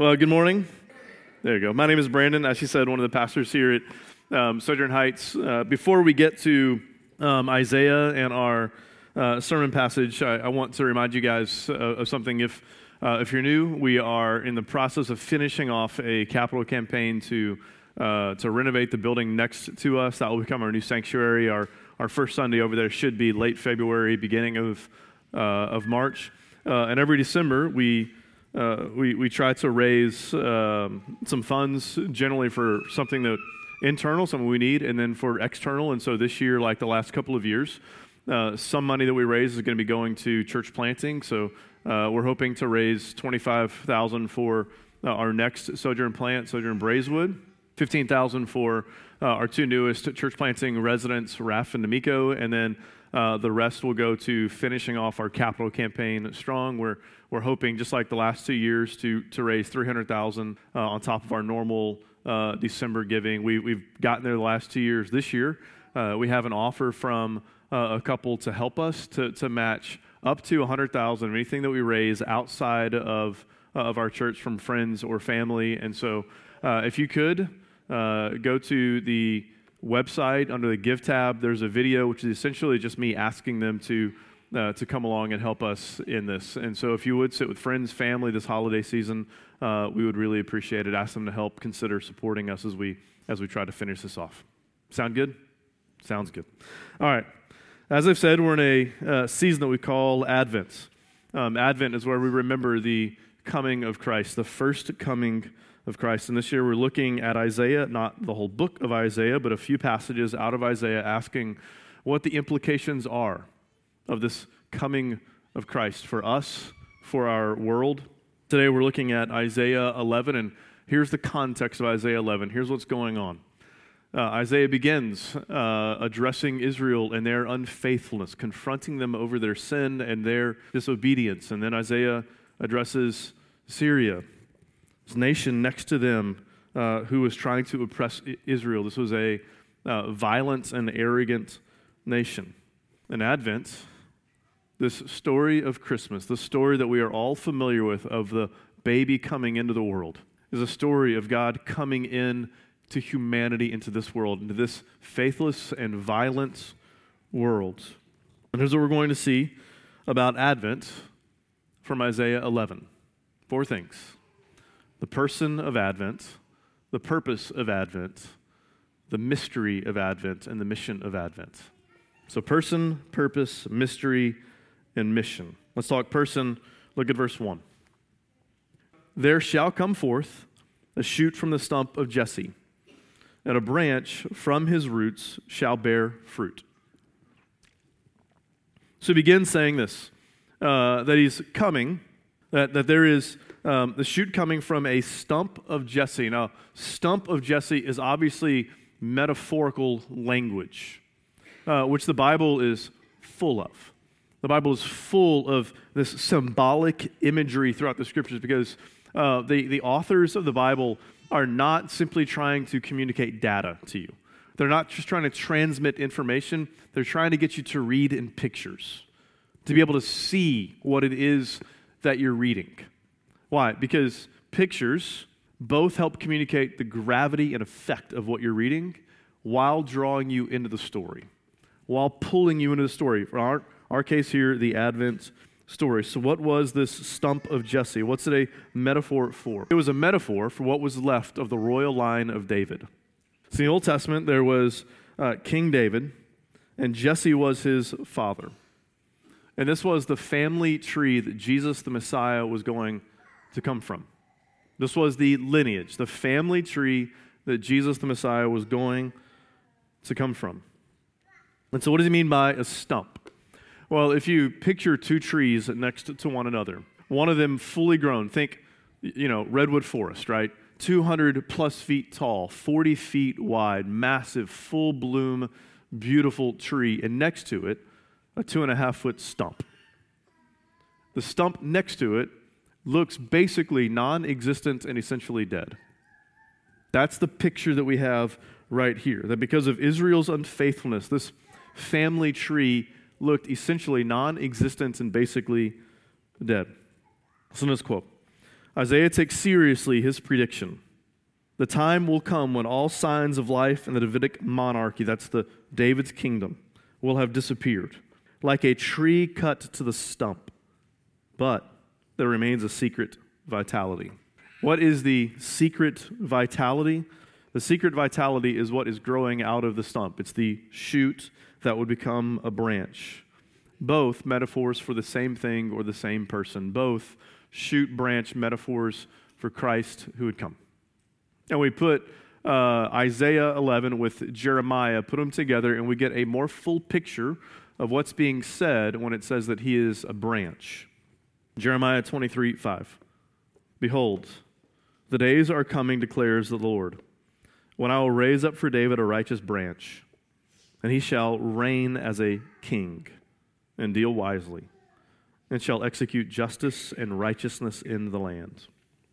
Well, good morning. There you go. My name is Brandon. As she said, one of the pastors here at um, Sojourn Heights. Uh, before we get to um, Isaiah and our uh, sermon passage, I, I, want to remind you guys uh, of something. If uh, if you're new, we are in the process of finishing off a capital campaign to uh, to renovate the building next to us. That will become our new sanctuary. Our our first Sunday over there should be late February, beginning of uh, of March. and every December we uh, we, we try to raise um, some funds generally for something that internal, something we need, and then for external. And so this year, like the last couple of years, uh, some money that we raise is going to be going to church planting. So uh, we're hoping to raise 25000 for uh, our next Sojourn plant, Sojourn Braeswood, 15000 for uh, our two newest church planting residents, Raf and D'Amico, and then uh, the rest will go to finishing off our capital campaign strong. We're, we're hoping, just like the last two years, to, to raise 300000 uh, on top of our normal uh, December giving. We, we've gotten there the last two years. This year, uh, we have an offer from uh, a couple to help us to, to match up to 100000 anything that we raise outside of, uh, of our church from friends or family. And so, if you could, go to the website under the Give tab. There's a video which is essentially just me asking them to. Uh, to come along and help us in this. And so, if you would sit with friends, family this holiday season, uh, we would really appreciate it. Ask them to help consider supporting us as we as we try to finish this off. Sound good? Sounds good. All right. As I've said, we're in a uh, season that we call Advent. Um, Advent is where we remember the coming of Christ, the first coming of Christ. And this year we're looking at Isaiah, not the whole book of Isaiah, but a few passages out of Isaiah asking what the implications are of this coming of Christ for us, for our world. Today we're looking at Isaiah 11, and here's the context of Isaiah 11. Here's what's going on. Uh, Isaiah begins uh, addressing Israel and their unfaithfulness, confronting them over their sin and their disobedience. And then Isaiah addresses Syria nation next to them uh, who was trying to oppress Israel. This was a uh, violent and arrogant nation. In Advent, this story of Christmas, the story that we are all familiar with of the baby coming into the world, is a story of God coming in to humanity, into this world, into this faithless and violent world. And here's what we're going to see about Advent from Isaiah 11 four things the person of Advent, the purpose of Advent, the mystery of Advent, and the mission of Advent. So, person, purpose, mystery, and mission. Let's talk person. Look at verse 1. There shall come forth a shoot from the stump of Jesse, and a branch from his roots shall bear fruit. So he begins saying this uh, that he's coming, that, that there is um, the shoot coming from a stump of Jesse. Now, stump of Jesse is obviously metaphorical language, uh, which the Bible is full of. The Bible is full of this symbolic imagery throughout the scriptures because uh, the, the authors of the Bible are not simply trying to communicate data to you. They're not just trying to transmit information, they're trying to get you to read in pictures, to be able to see what it is that you're reading. Why? Because pictures both help communicate the gravity and effect of what you're reading while drawing you into the story, while pulling you into the story. For our, our case here, the Advent story. So, what was this stump of Jesse? What's it a metaphor for? It was a metaphor for what was left of the royal line of David. So, in the Old Testament, there was uh, King David, and Jesse was his father. And this was the family tree that Jesus the Messiah was going to come from. This was the lineage, the family tree that Jesus the Messiah was going to come from. And so, what does he mean by a stump? Well, if you picture two trees next to one another, one of them fully grown, think, you know, redwood forest, right? 200 plus feet tall, 40 feet wide, massive, full bloom, beautiful tree, and next to it, a two and a half foot stump. The stump next to it looks basically non existent and essentially dead. That's the picture that we have right here. That because of Israel's unfaithfulness, this family tree looked essentially non existent and basically dead. So let's quote Isaiah takes seriously his prediction. The time will come when all signs of life in the Davidic monarchy, that's the David's kingdom, will have disappeared, like a tree cut to the stump. But there remains a secret vitality. What is the secret vitality? The secret vitality is what is growing out of the stump. It's the shoot that would become a branch. Both metaphors for the same thing or the same person. Both shoot branch metaphors for Christ who would come. And we put uh, Isaiah 11 with Jeremiah, put them together, and we get a more full picture of what's being said when it says that he is a branch. Jeremiah 23 5. Behold, the days are coming, declares the Lord, when I will raise up for David a righteous branch, and he shall reign as a king and deal wisely, and shall execute justice and righteousness in the land.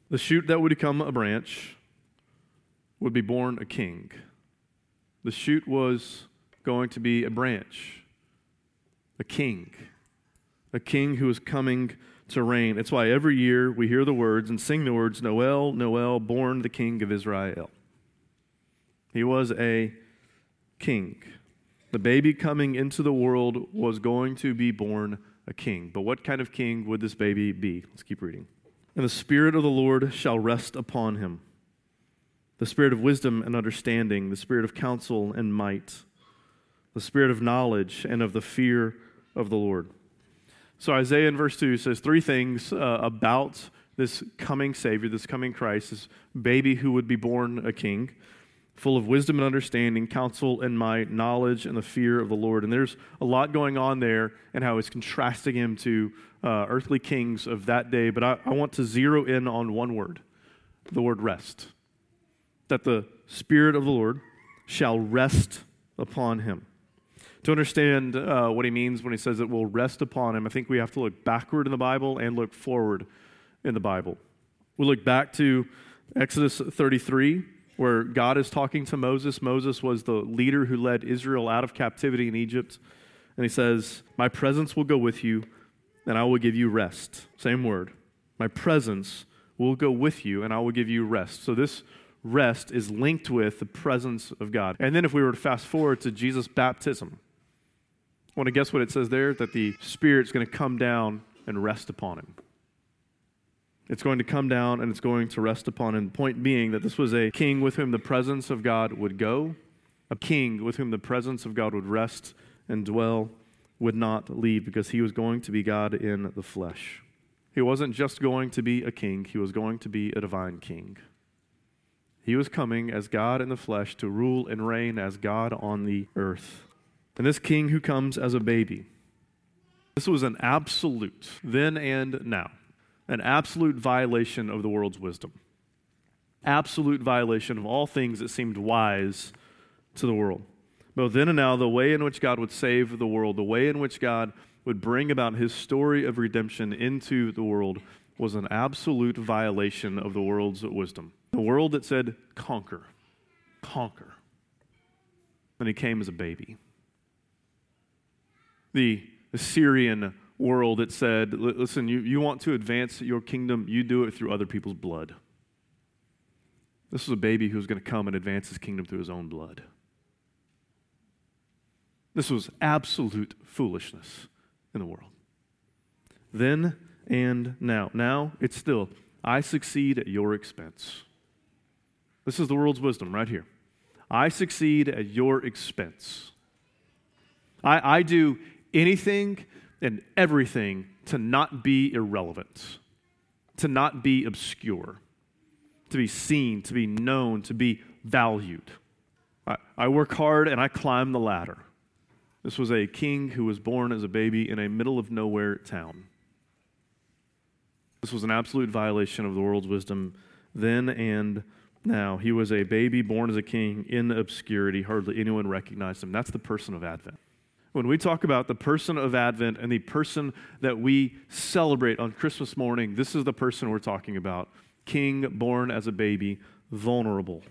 The shoot that would become a branch would be born a king. The shoot was going to be a branch, a king, a king who was coming to reign. It's why every year we hear the words and sing the words Noel, Noel, born the king of Israel. He was a king. The baby coming into the world was going to be born a king. But what kind of king would this baby be? Let's keep reading. And the Spirit of the Lord shall rest upon him the Spirit of wisdom and understanding, the Spirit of counsel and might, the Spirit of knowledge and of the fear of the Lord. So, Isaiah in verse 2 says three things uh, about this coming Savior, this coming Christ, this baby who would be born a king full of wisdom and understanding, counsel and might, knowledge and the fear of the Lord. And there's a lot going on there and how it's contrasting him to uh, earthly kings of that day. But I, I want to zero in on one word the word rest. That the Spirit of the Lord shall rest upon him. To understand uh, what he means when he says it will rest upon him, I think we have to look backward in the Bible and look forward in the Bible. We look back to Exodus 33 where God is talking to Moses. Moses was the leader who led Israel out of captivity in Egypt. And he says, My presence will go with you, and I will give you rest. Same word. My presence will go with you, and I will give you rest. So this rest is linked with the presence of God. And then if we were to fast forward to Jesus' baptism, want to guess what it says there? That the Spirit's going to come down and rest upon him. It's going to come down and it's going to rest upon him. The point being that this was a king with whom the presence of God would go, a king with whom the presence of God would rest and dwell, would not leave because he was going to be God in the flesh. He wasn't just going to be a king, he was going to be a divine king. He was coming as God in the flesh to rule and reign as God on the earth. And this king who comes as a baby, this was an absolute then and now an absolute violation of the world's wisdom, absolute violation of all things that seemed wise to the world. Both then and now, the way in which God would save the world, the way in which God would bring about his story of redemption into the world was an absolute violation of the world's wisdom. The world that said, conquer, conquer. And he came as a baby. The Assyrian world that said, listen, you, you want to advance your kingdom, you do it through other people's blood. This was a baby who was going to come and advance his kingdom through his own blood. This was absolute foolishness in the world. Then and now. Now it's still, I succeed at your expense. This is the world's wisdom right here. I succeed at your expense. I, I do anything and everything to not be irrelevant, to not be obscure, to be seen, to be known, to be valued. I, I work hard and I climb the ladder. This was a king who was born as a baby in a middle of nowhere town. This was an absolute violation of the world's wisdom then and now. He was a baby born as a king in obscurity. Hardly anyone recognized him. That's the person of Advent when we talk about the person of Advent and the person that we celebrate on Christmas morning, this is the person we're talking about. King born as a baby, vulnerable.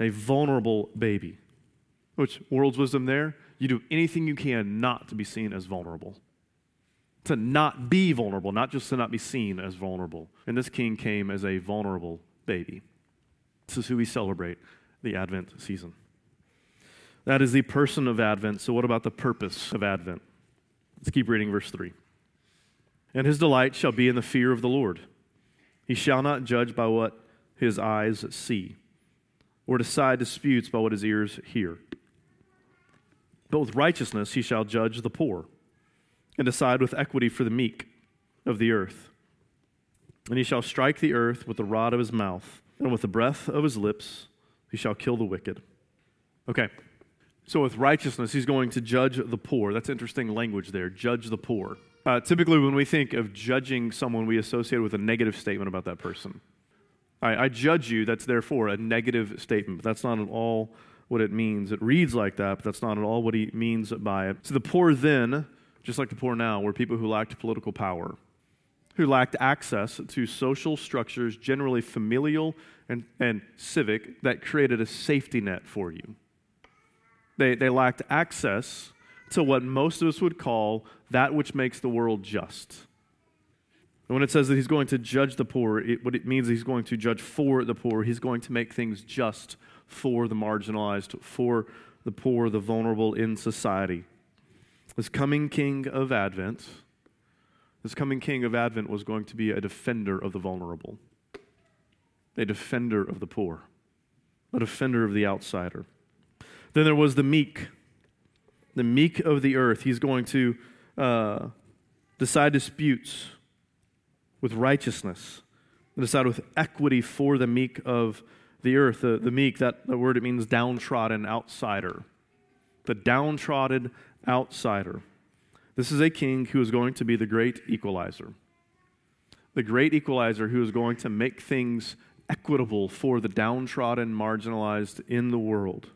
A vulnerable baby. Which, world's wisdom there, you do anything you can not to be seen as vulnerable. to not be vulnerable, not just to not be seen as vulnerable. And this king came as a vulnerable baby. This is who we celebrate the Advent season. That is the person of Advent. So, what about the purpose of Advent? Let's keep reading verse 3. And his delight shall be in the fear of the Lord. He shall not judge by what his eyes see, or decide disputes by what his ears hear. But with righteousness he shall judge the poor, and decide with equity for the meek of the earth. And he shall strike the earth with the rod of his mouth, and with the breath of his lips he shall kill the wicked. Okay, so with righteousness he's going to judge the poor. That's interesting language there judge the poor. Uh, typically, when we think of judging someone, we associate with a negative statement about that person. I, I judge you, that's therefore a negative statement, but that's not at all what it means. It reads like that, but that's not at all what he means by it. So the poor then, just like the poor now, were people who lacked political power, who lacked access to social structures, generally familial and, and civic, that created a safety net for you. They, they lacked access to what most of us would call that which makes the world just. And when it says that he's going to judge the poor, it, what it means is he's going to judge for the poor. He's going to make things just for the marginalized, for the poor, the vulnerable in society. This coming king of Advent, this coming king of Advent was going to be a defender of the vulnerable, a defender of the poor, a defender of the outsider. Then there was the meek, the meek of the earth. He's going to uh, decide disputes with righteousness, and decide with equity for the meek of the earth. The, the meek, that the word it means downtrodden outsider. The downtrodden outsider. This is a king who is going to be the great equalizer. The great equalizer who is going to make things equitable for the downtrodden, marginalized in the world.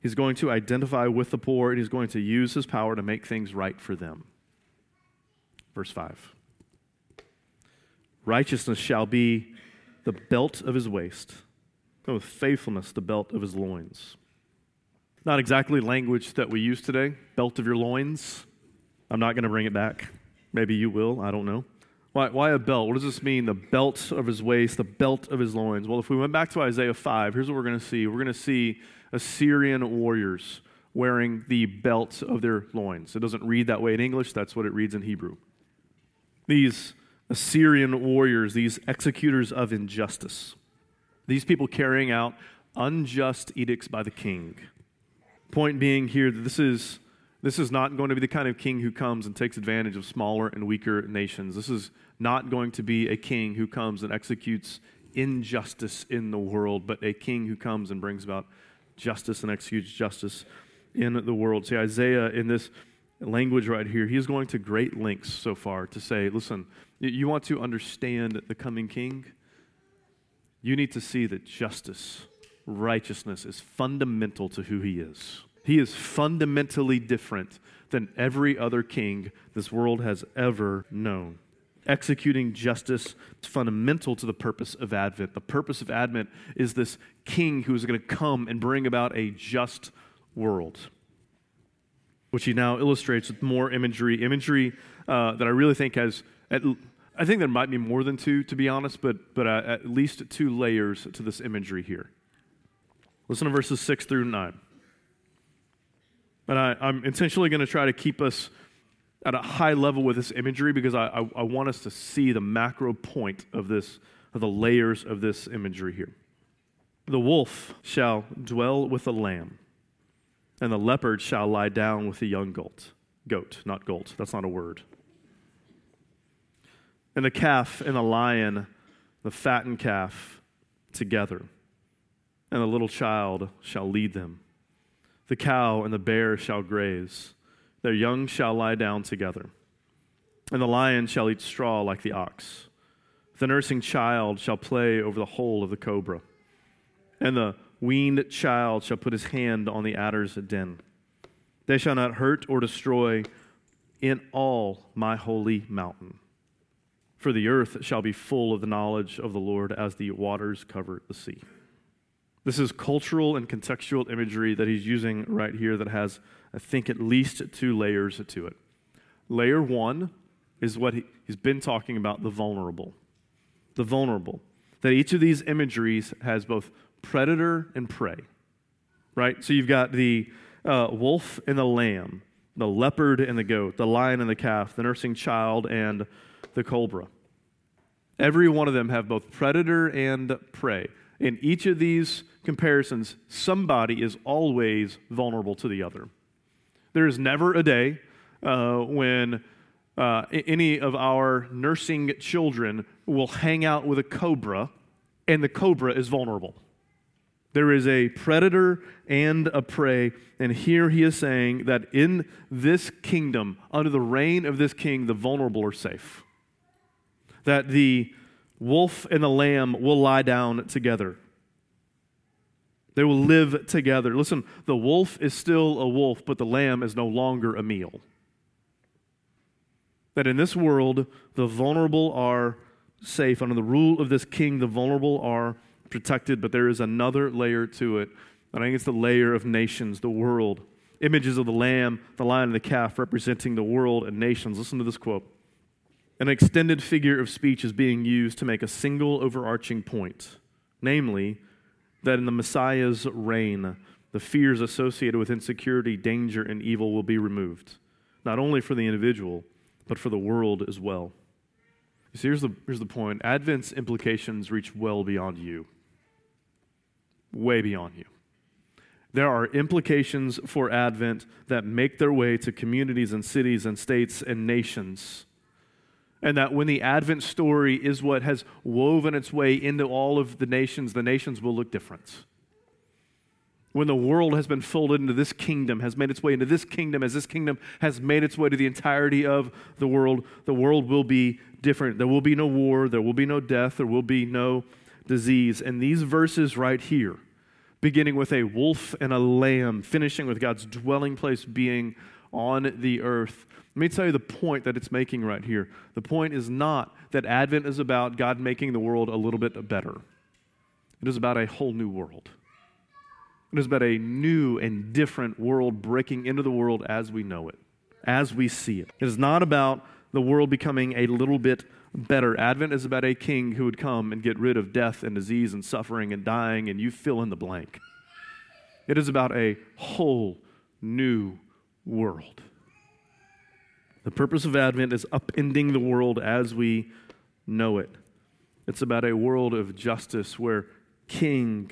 He's going to identify with the poor and he's going to use his power to make things right for them. Verse 5 Righteousness shall be the belt of his waist, and with faithfulness the belt of his loins. Not exactly language that we use today, belt of your loins. I'm not going to bring it back. Maybe you will, I don't know. Why, why a belt? What does this mean? The belt of his waist, the belt of his loins. Well, if we went back to Isaiah 5, here's what we're going to see. We're going to see Assyrian warriors wearing the belt of their loins. It doesn't read that way in English, that's what it reads in Hebrew. These Assyrian warriors, these executors of injustice, these people carrying out unjust edicts by the king. Point being here that this is, this is not going to be the kind of king who comes and takes advantage of smaller and weaker nations. This is not going to be a king who comes and executes injustice in the world, but a king who comes and brings about justice and executes justice in the world. See, Isaiah, in this language right here, he is going to great lengths so far to say, listen, you want to understand the coming king? You need to see that justice, righteousness is fundamental to who he is. He is fundamentally different than every other king this world has ever known executing justice is fundamental to the purpose of Advent. The purpose of Advent is this king who is going to come and bring about a just world, which he now illustrates with more imagery, imagery uh, that I really think has. At, I think there might be more than two, to be honest, but, but uh, at least two layers to this imagery here. Listen to verses 6 through 9. And I, I'm intentionally going to try to keep us at a high level with this imagery because I, I, I, want us to see the macro point of this, of the layers of this imagery here. The wolf shall dwell with the lamb, and the leopard shall lie down with the young goat. Goat, not goat. That's not a word. And the calf and the lion, the fattened calf, together, and the little child shall lead them. The cow and the bear shall graze their young shall lie down together, and the lion shall eat straw like the ox. The nursing child shall play over the hole of the cobra, and the weaned child shall put his hand on the adder's den. They shall not hurt or destroy in all my holy mountain. For the earth shall be full of the knowledge of the Lord as the waters cover the sea. This is cultural and contextual imagery that he's using right here that has, I think, at least two layers to it. Layer one is what he, he's been talking about the vulnerable. The vulnerable. That each of these imageries has both predator and prey, right? So you've got the uh, wolf and the lamb, the leopard and the goat, the lion and the calf, the nursing child and the cobra. Every one of them have both predator and prey. In each of these comparisons, somebody is always vulnerable to the other. There is never a day uh, when uh, any of our nursing children will hang out with a cobra and the cobra is vulnerable. There is a predator and a prey. And here he is saying that in this kingdom, under the reign of this king, the vulnerable are safe. That the wolf and the lamb will lie down together. They will live together. Listen, the wolf is still a wolf, but the lamb is no longer a meal. That in this world, the vulnerable are safe. Under the rule of this king, the vulnerable are protected, but there is another layer to it. And I think it's the layer of nations, the world. Images of the lamb, the lion, and the calf representing the world and nations. Listen to this quote. An extended figure of speech is being used to make a single overarching point, namely, that in the Messiah's reign, the fears associated with insecurity, danger, and evil will be removed, not only for the individual, but for the world as well. You see, here's the, here's the point Advent's implications reach well beyond you way beyond you. There are implications for Advent that make their way to communities and cities and states and nations. And that when the Advent story is what has woven its way into all of the nations, the nations will look different. When the world has been folded into this kingdom, has made its way into this kingdom, as this kingdom has made its way to the entirety of the world, the world will be different. There will be no war, there will be no death, there will be no disease. And these verses right here, beginning with a wolf and a lamb, finishing with God's dwelling place being on the earth. Let me tell you the point that it's making right here. The point is not that Advent is about God making the world a little bit better, it is about a whole new world. It is about a new and different world breaking into the world as we know it, as we see it. It is not about the world becoming a little bit better. Advent is about a king who would come and get rid of death and disease and suffering and dying, and you fill in the blank. It is about a whole new world. The purpose of Advent is upending the world as we know it. It's about a world of justice where king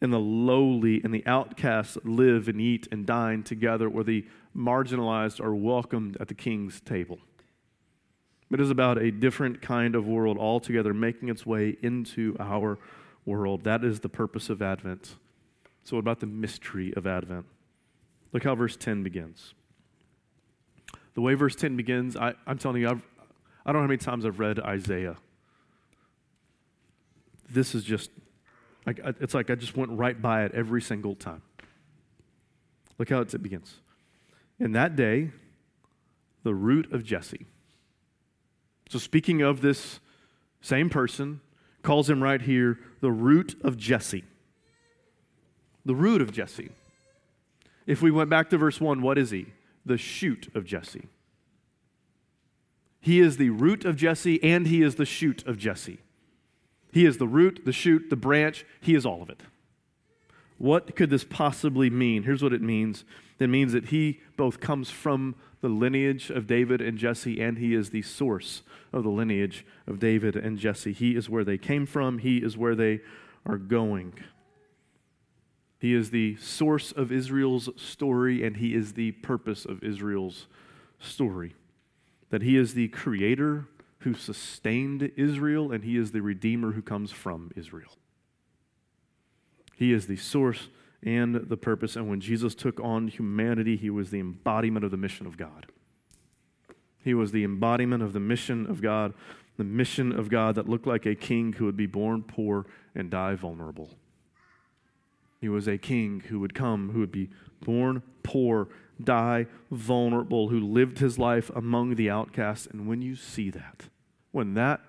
and the lowly and the outcasts live and eat and dine together, where the marginalized are welcomed at the king's table. It is about a different kind of world altogether making its way into our world. That is the purpose of Advent. So, what about the mystery of Advent? Look how verse 10 begins. The way verse 10 begins, I, am telling you, I've, I don't know how many times I've read Isaiah. This is just, it's like I just went right by it every single time. Look how it begins. In that day, the root of Jesse so, speaking of this same person, calls him right here the root of Jesse. The root of Jesse. If we went back to verse 1, what is he? The shoot of Jesse. He is the root of Jesse and he is the shoot of Jesse. He is the root, the shoot, the branch. He is all of it. What could this possibly mean? Here's what it means it means that he both comes from the lineage of David and Jesse, and he is the source of the lineage of David and Jesse. He is where they came from, he is where they are going. He is the source of Israel's story, and he is the purpose of Israel's story. That he is the creator who sustained Israel, and he is the redeemer who comes from Israel. He is the source and the purpose. And when Jesus took on humanity, he was the embodiment of the mission of God. He was the embodiment of the mission of God, the mission of God that looked like a king who would be born poor and die vulnerable. He was a king who would come, who would be born poor, die vulnerable, who lived his life among the outcasts. And when you see that, when that,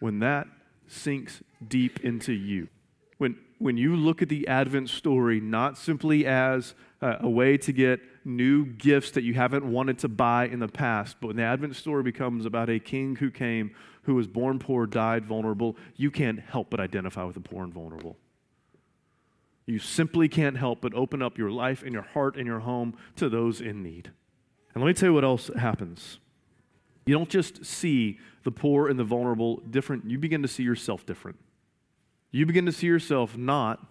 when that sinks deep into you, when when you look at the Advent story not simply as a, a way to get new gifts that you haven't wanted to buy in the past. But when the Advent story becomes about a king who came, who was born poor, died vulnerable, you can't help but identify with the poor and vulnerable. You simply can't help but open up your life and your heart and your home to those in need. And let me tell you what else happens. You don't just see the poor and the vulnerable different, you begin to see yourself different. You begin to see yourself not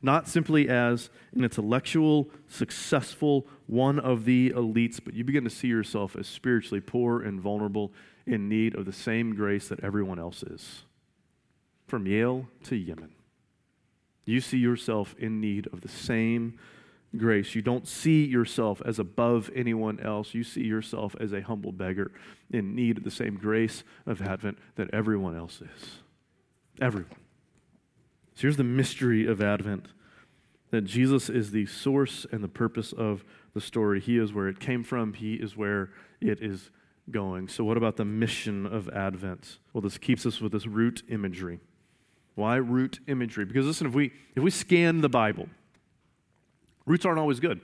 not simply as an intellectual, successful, one of the elites, but you begin to see yourself as spiritually poor and vulnerable in need of the same grace that everyone else is. From Yale to Yemen. You see yourself in need of the same grace. You don't see yourself as above anyone else. You see yourself as a humble beggar in need of the same grace of Advent that everyone else is. Everyone. So here's the mystery of Advent that Jesus is the source and the purpose of the story. He is where it came from, He is where it is going. So, what about the mission of Advent? Well, this keeps us with this root imagery. Why root imagery? Because listen, if we if we scan the Bible, roots aren't always good.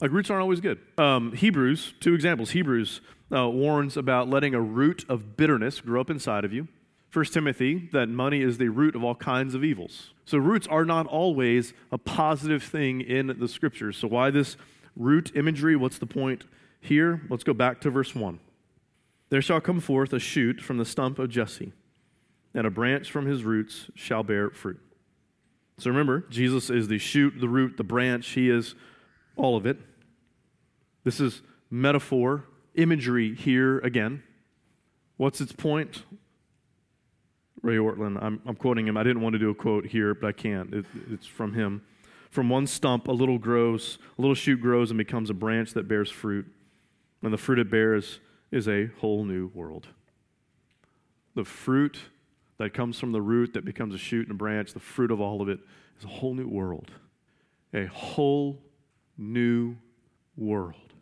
Like roots aren't always good. Um, Hebrews, two examples. Hebrews uh, warns about letting a root of bitterness grow up inside of you. First Timothy, that money is the root of all kinds of evils. So roots are not always a positive thing in the scriptures. So why this root imagery? What's the point here? Let's go back to verse 1. There shall come forth a shoot from the stump of Jesse and a branch from his roots shall bear fruit. So remember, Jesus is the shoot, the root, the branch. He is all of it. This is metaphor, imagery here again. What's its point? Ray Ortlund, I'm, I'm, quoting him. I didn't want to do a quote here, but I can't. It, it's from him. From one stump, a little grows, a little shoot grows and becomes a branch that bears fruit. And the fruit it bears is a whole new world. The fruit that comes from the root that becomes a shoot and a branch, the fruit of all of it, is a whole new world. A whole new world.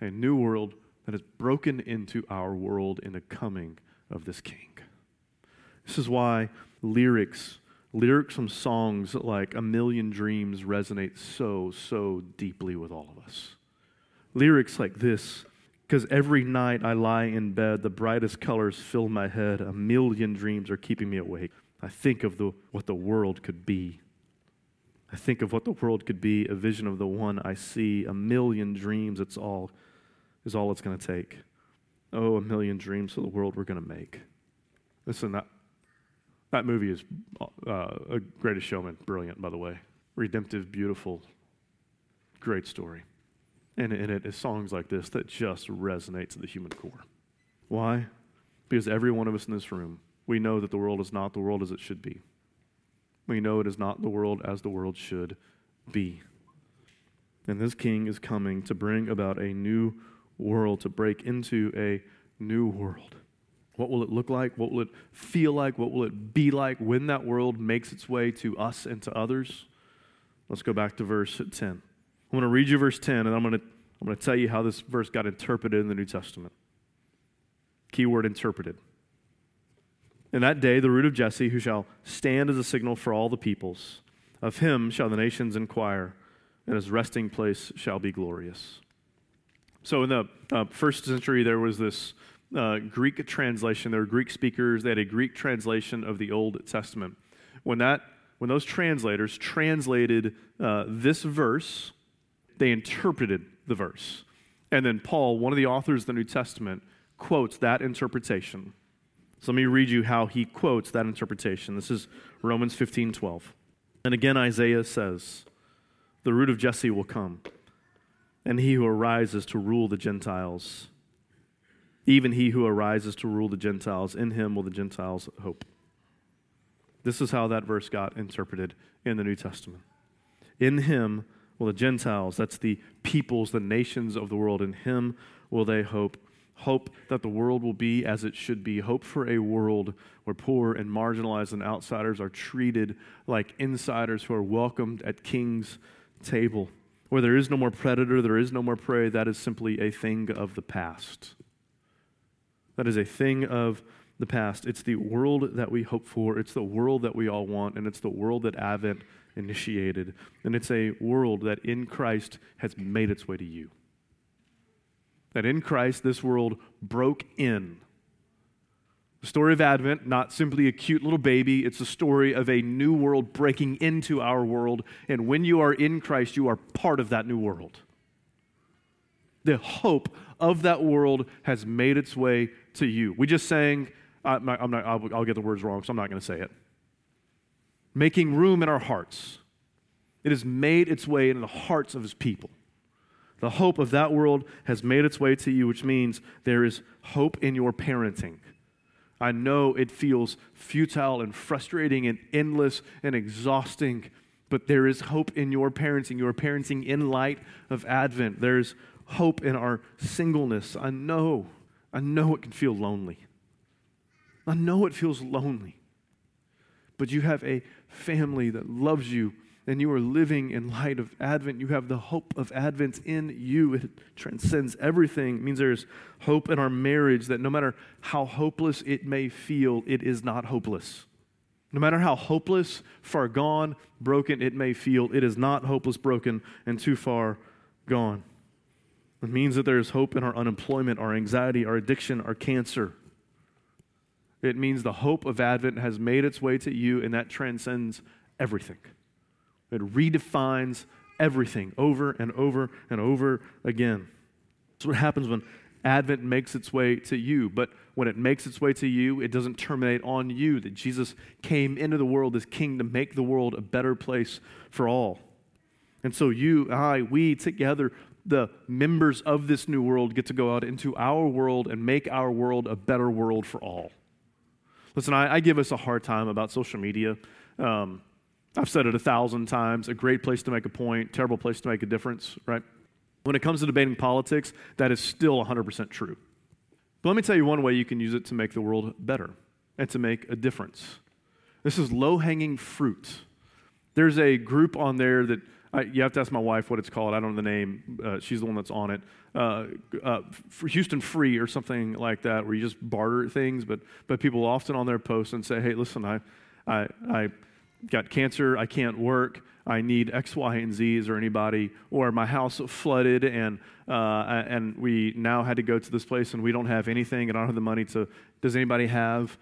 A new world that is broken into our world in the coming of this King. This is why lyrics, lyrics from songs like A Million Dreams resonate so, so deeply with all of us. Lyrics like this because every night I lie in bed, the brightest colors fill my head. A million dreams are keeping me awake. I think of the, what the world could be. I think of what the world could be, a vision of the one I see. A million dreams, it's all, is all it's going to take. Oh, a million dreams for the world we're going to make. Listen, that, that movie is uh, a greatest showman. Brilliant, by the way. Redemptive, beautiful, great story. And, and it is songs like this that just resonate to the human core. Why? Because every one of us in this room, we know that the world is not the world as it should be. We know it is not the world as the world should be. And this king is coming to bring about a new world, to break into a new world. What will it look like? What will it feel like? What will it be like when that world makes its way to us and to others? Let's go back to verse 10. I'm going to read you verse 10, and I'm going to, I'm going to tell you how this verse got interpreted in the New Testament. Keyword interpreted. In that day, the root of Jesse, who shall stand as a signal for all the peoples, of him shall the nations inquire, and his resting place shall be glorious. So, in the uh, first century, there was this uh, Greek translation. There were Greek speakers. They had a Greek translation of the Old Testament. When that, when those translators translated uh, this verse they interpreted the verse. And then Paul, one of the authors of the New Testament, quotes that interpretation. So let me read you how he quotes that interpretation. This is Romans 15 12. And again, Isaiah says, The root of Jesse will come, and he who arises to rule the Gentiles. Even he who arises to rule the Gentiles, in him will the Gentiles hope. This is how that verse got interpreted in the New Testament. In him well, the Gentiles, that's the peoples, the nations of the world. In him will they hope. Hope that the world will be as it should be. Hope for a world where poor and marginalized and outsiders are treated like insiders who are welcomed at king's table. Where there is no more predator, there is no more prey. That is simply a thing of the past. That is a thing of the past. It's the world that we hope for, it's the world that we all want, and it's the world that Advent initiated. And it's a world that in Christ has made its way to you. That in Christ, this world broke in. The story of Advent, not simply a cute little baby, it's the story of a new world breaking into our world. And when you are in Christ, you are part of that new world. The hope of that world has made its way to you. We just sang, not, I'm not, I'll, I'll get the words wrong, so I'm not going to say it. Making room in our hearts. It has made its way into the hearts of his people. The hope of that world has made its way to you, which means there is hope in your parenting. I know it feels futile and frustrating and endless and exhausting, but there is hope in your parenting. Your parenting in light of Advent. There's hope in our singleness. I know, I know it can feel lonely. I know it feels lonely. But you have a family that loves you and you are living in light of Advent. You have the hope of Advent in you. It transcends everything. It means there's hope in our marriage that no matter how hopeless it may feel, it is not hopeless. No matter how hopeless, far gone, broken it may feel, it is not hopeless, broken, and too far gone. It means that there is hope in our unemployment, our anxiety, our addiction, our cancer. It means the hope of Advent has made its way to you, and that transcends everything. It redefines everything over and over and over again. That's what happens when Advent makes its way to you. But when it makes its way to you, it doesn't terminate on you. That Jesus came into the world as king to make the world a better place for all. And so you, I, we together, the members of this new world, get to go out into our world and make our world a better world for all. Listen, I, I give us a hard time about social media. Um, I've said it a thousand times a great place to make a point, terrible place to make a difference, right? When it comes to debating politics, that is still 100% true. But let me tell you one way you can use it to make the world better and to make a difference. This is low hanging fruit. There's a group on there that I, you have to ask my wife what it's called. I don't know the name. Uh, she's the one that's on it. Uh, uh, Houston Free or something like that, where you just barter things. But but people often on their posts and say, "Hey, listen, I I, I got cancer, I can't work, I need X, Y, and Z. Is there anybody? Or my house flooded and, uh, and we now had to go to this place and we don't have anything and I don't have the money to, does anybody have?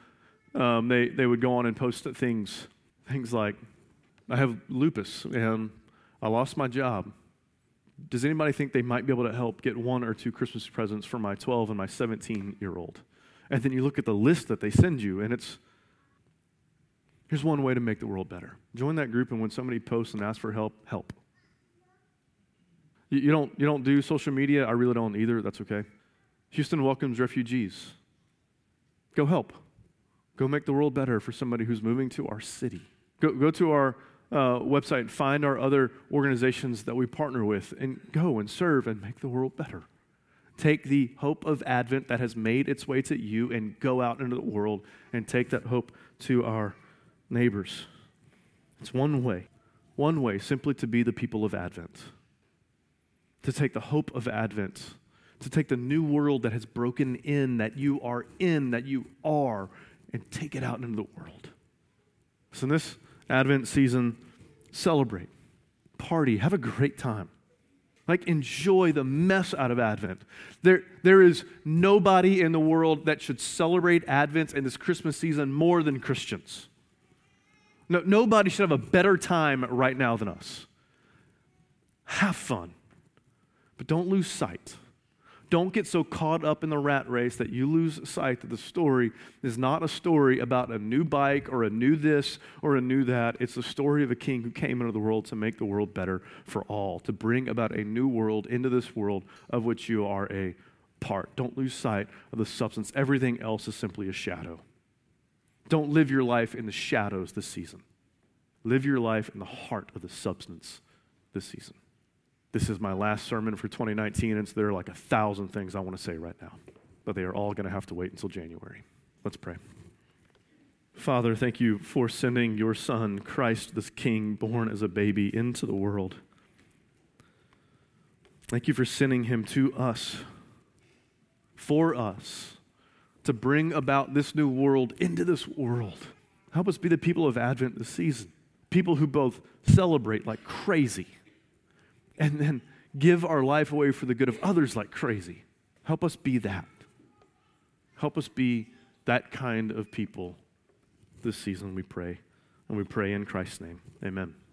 Um, they, they would go on and post things, things like, I have lupus and I lost my job. Does anybody think they might be able to help get one or two Christmas presents for my 12 and my 17 year old? And then you look at the list that they send you, and it's Here's one way to make the world better join that group, and when somebody posts and asks for help, help. You, you, don't, you don't do social media. I really don't either. That's okay. Houston welcomes refugees. Go help. Go make the world better for somebody who's moving to our city. Go, go to our uh, website, find our other organizations that we partner with, and go and serve and make the world better. Take the hope of Advent that has made its way to you and go out into the world and take that hope to our neighbors. It's one way, one way simply to be the people of Advent, to take the hope of Advent, to take the new world that has broken in, that you are in, that you are, and take it out into the world. So, in this Advent season, celebrate, party, have a great time. Like, enjoy the mess out of Advent. There, there is nobody in the world that should celebrate Advent and this Christmas season more than Christians. No, nobody should have a better time right now than us. Have fun, but don't lose sight. Don't get so caught up in the rat race that you lose sight that the story is not a story about a new bike or a new this or a new that. It's the story of a king who came into the world to make the world better for all, to bring about a new world into this world of which you are a part. Don't lose sight of the substance. Everything else is simply a shadow. Don't live your life in the shadows this season. Live your life in the heart of the substance this season. This is my last sermon for 2019, and so there are like a thousand things I want to say right now, but they are all going to have to wait until January. Let's pray. Father, thank you for sending your Son, Christ, this King, born as a baby, into the world. Thank you for sending him to us, for us, to bring about this new world into this world. Help us be the people of Advent this season. People who both celebrate like crazy and then give our life away for the good of others like crazy. Help us be that. Help us be that kind of people this season, we pray. And we pray in Christ's name. Amen.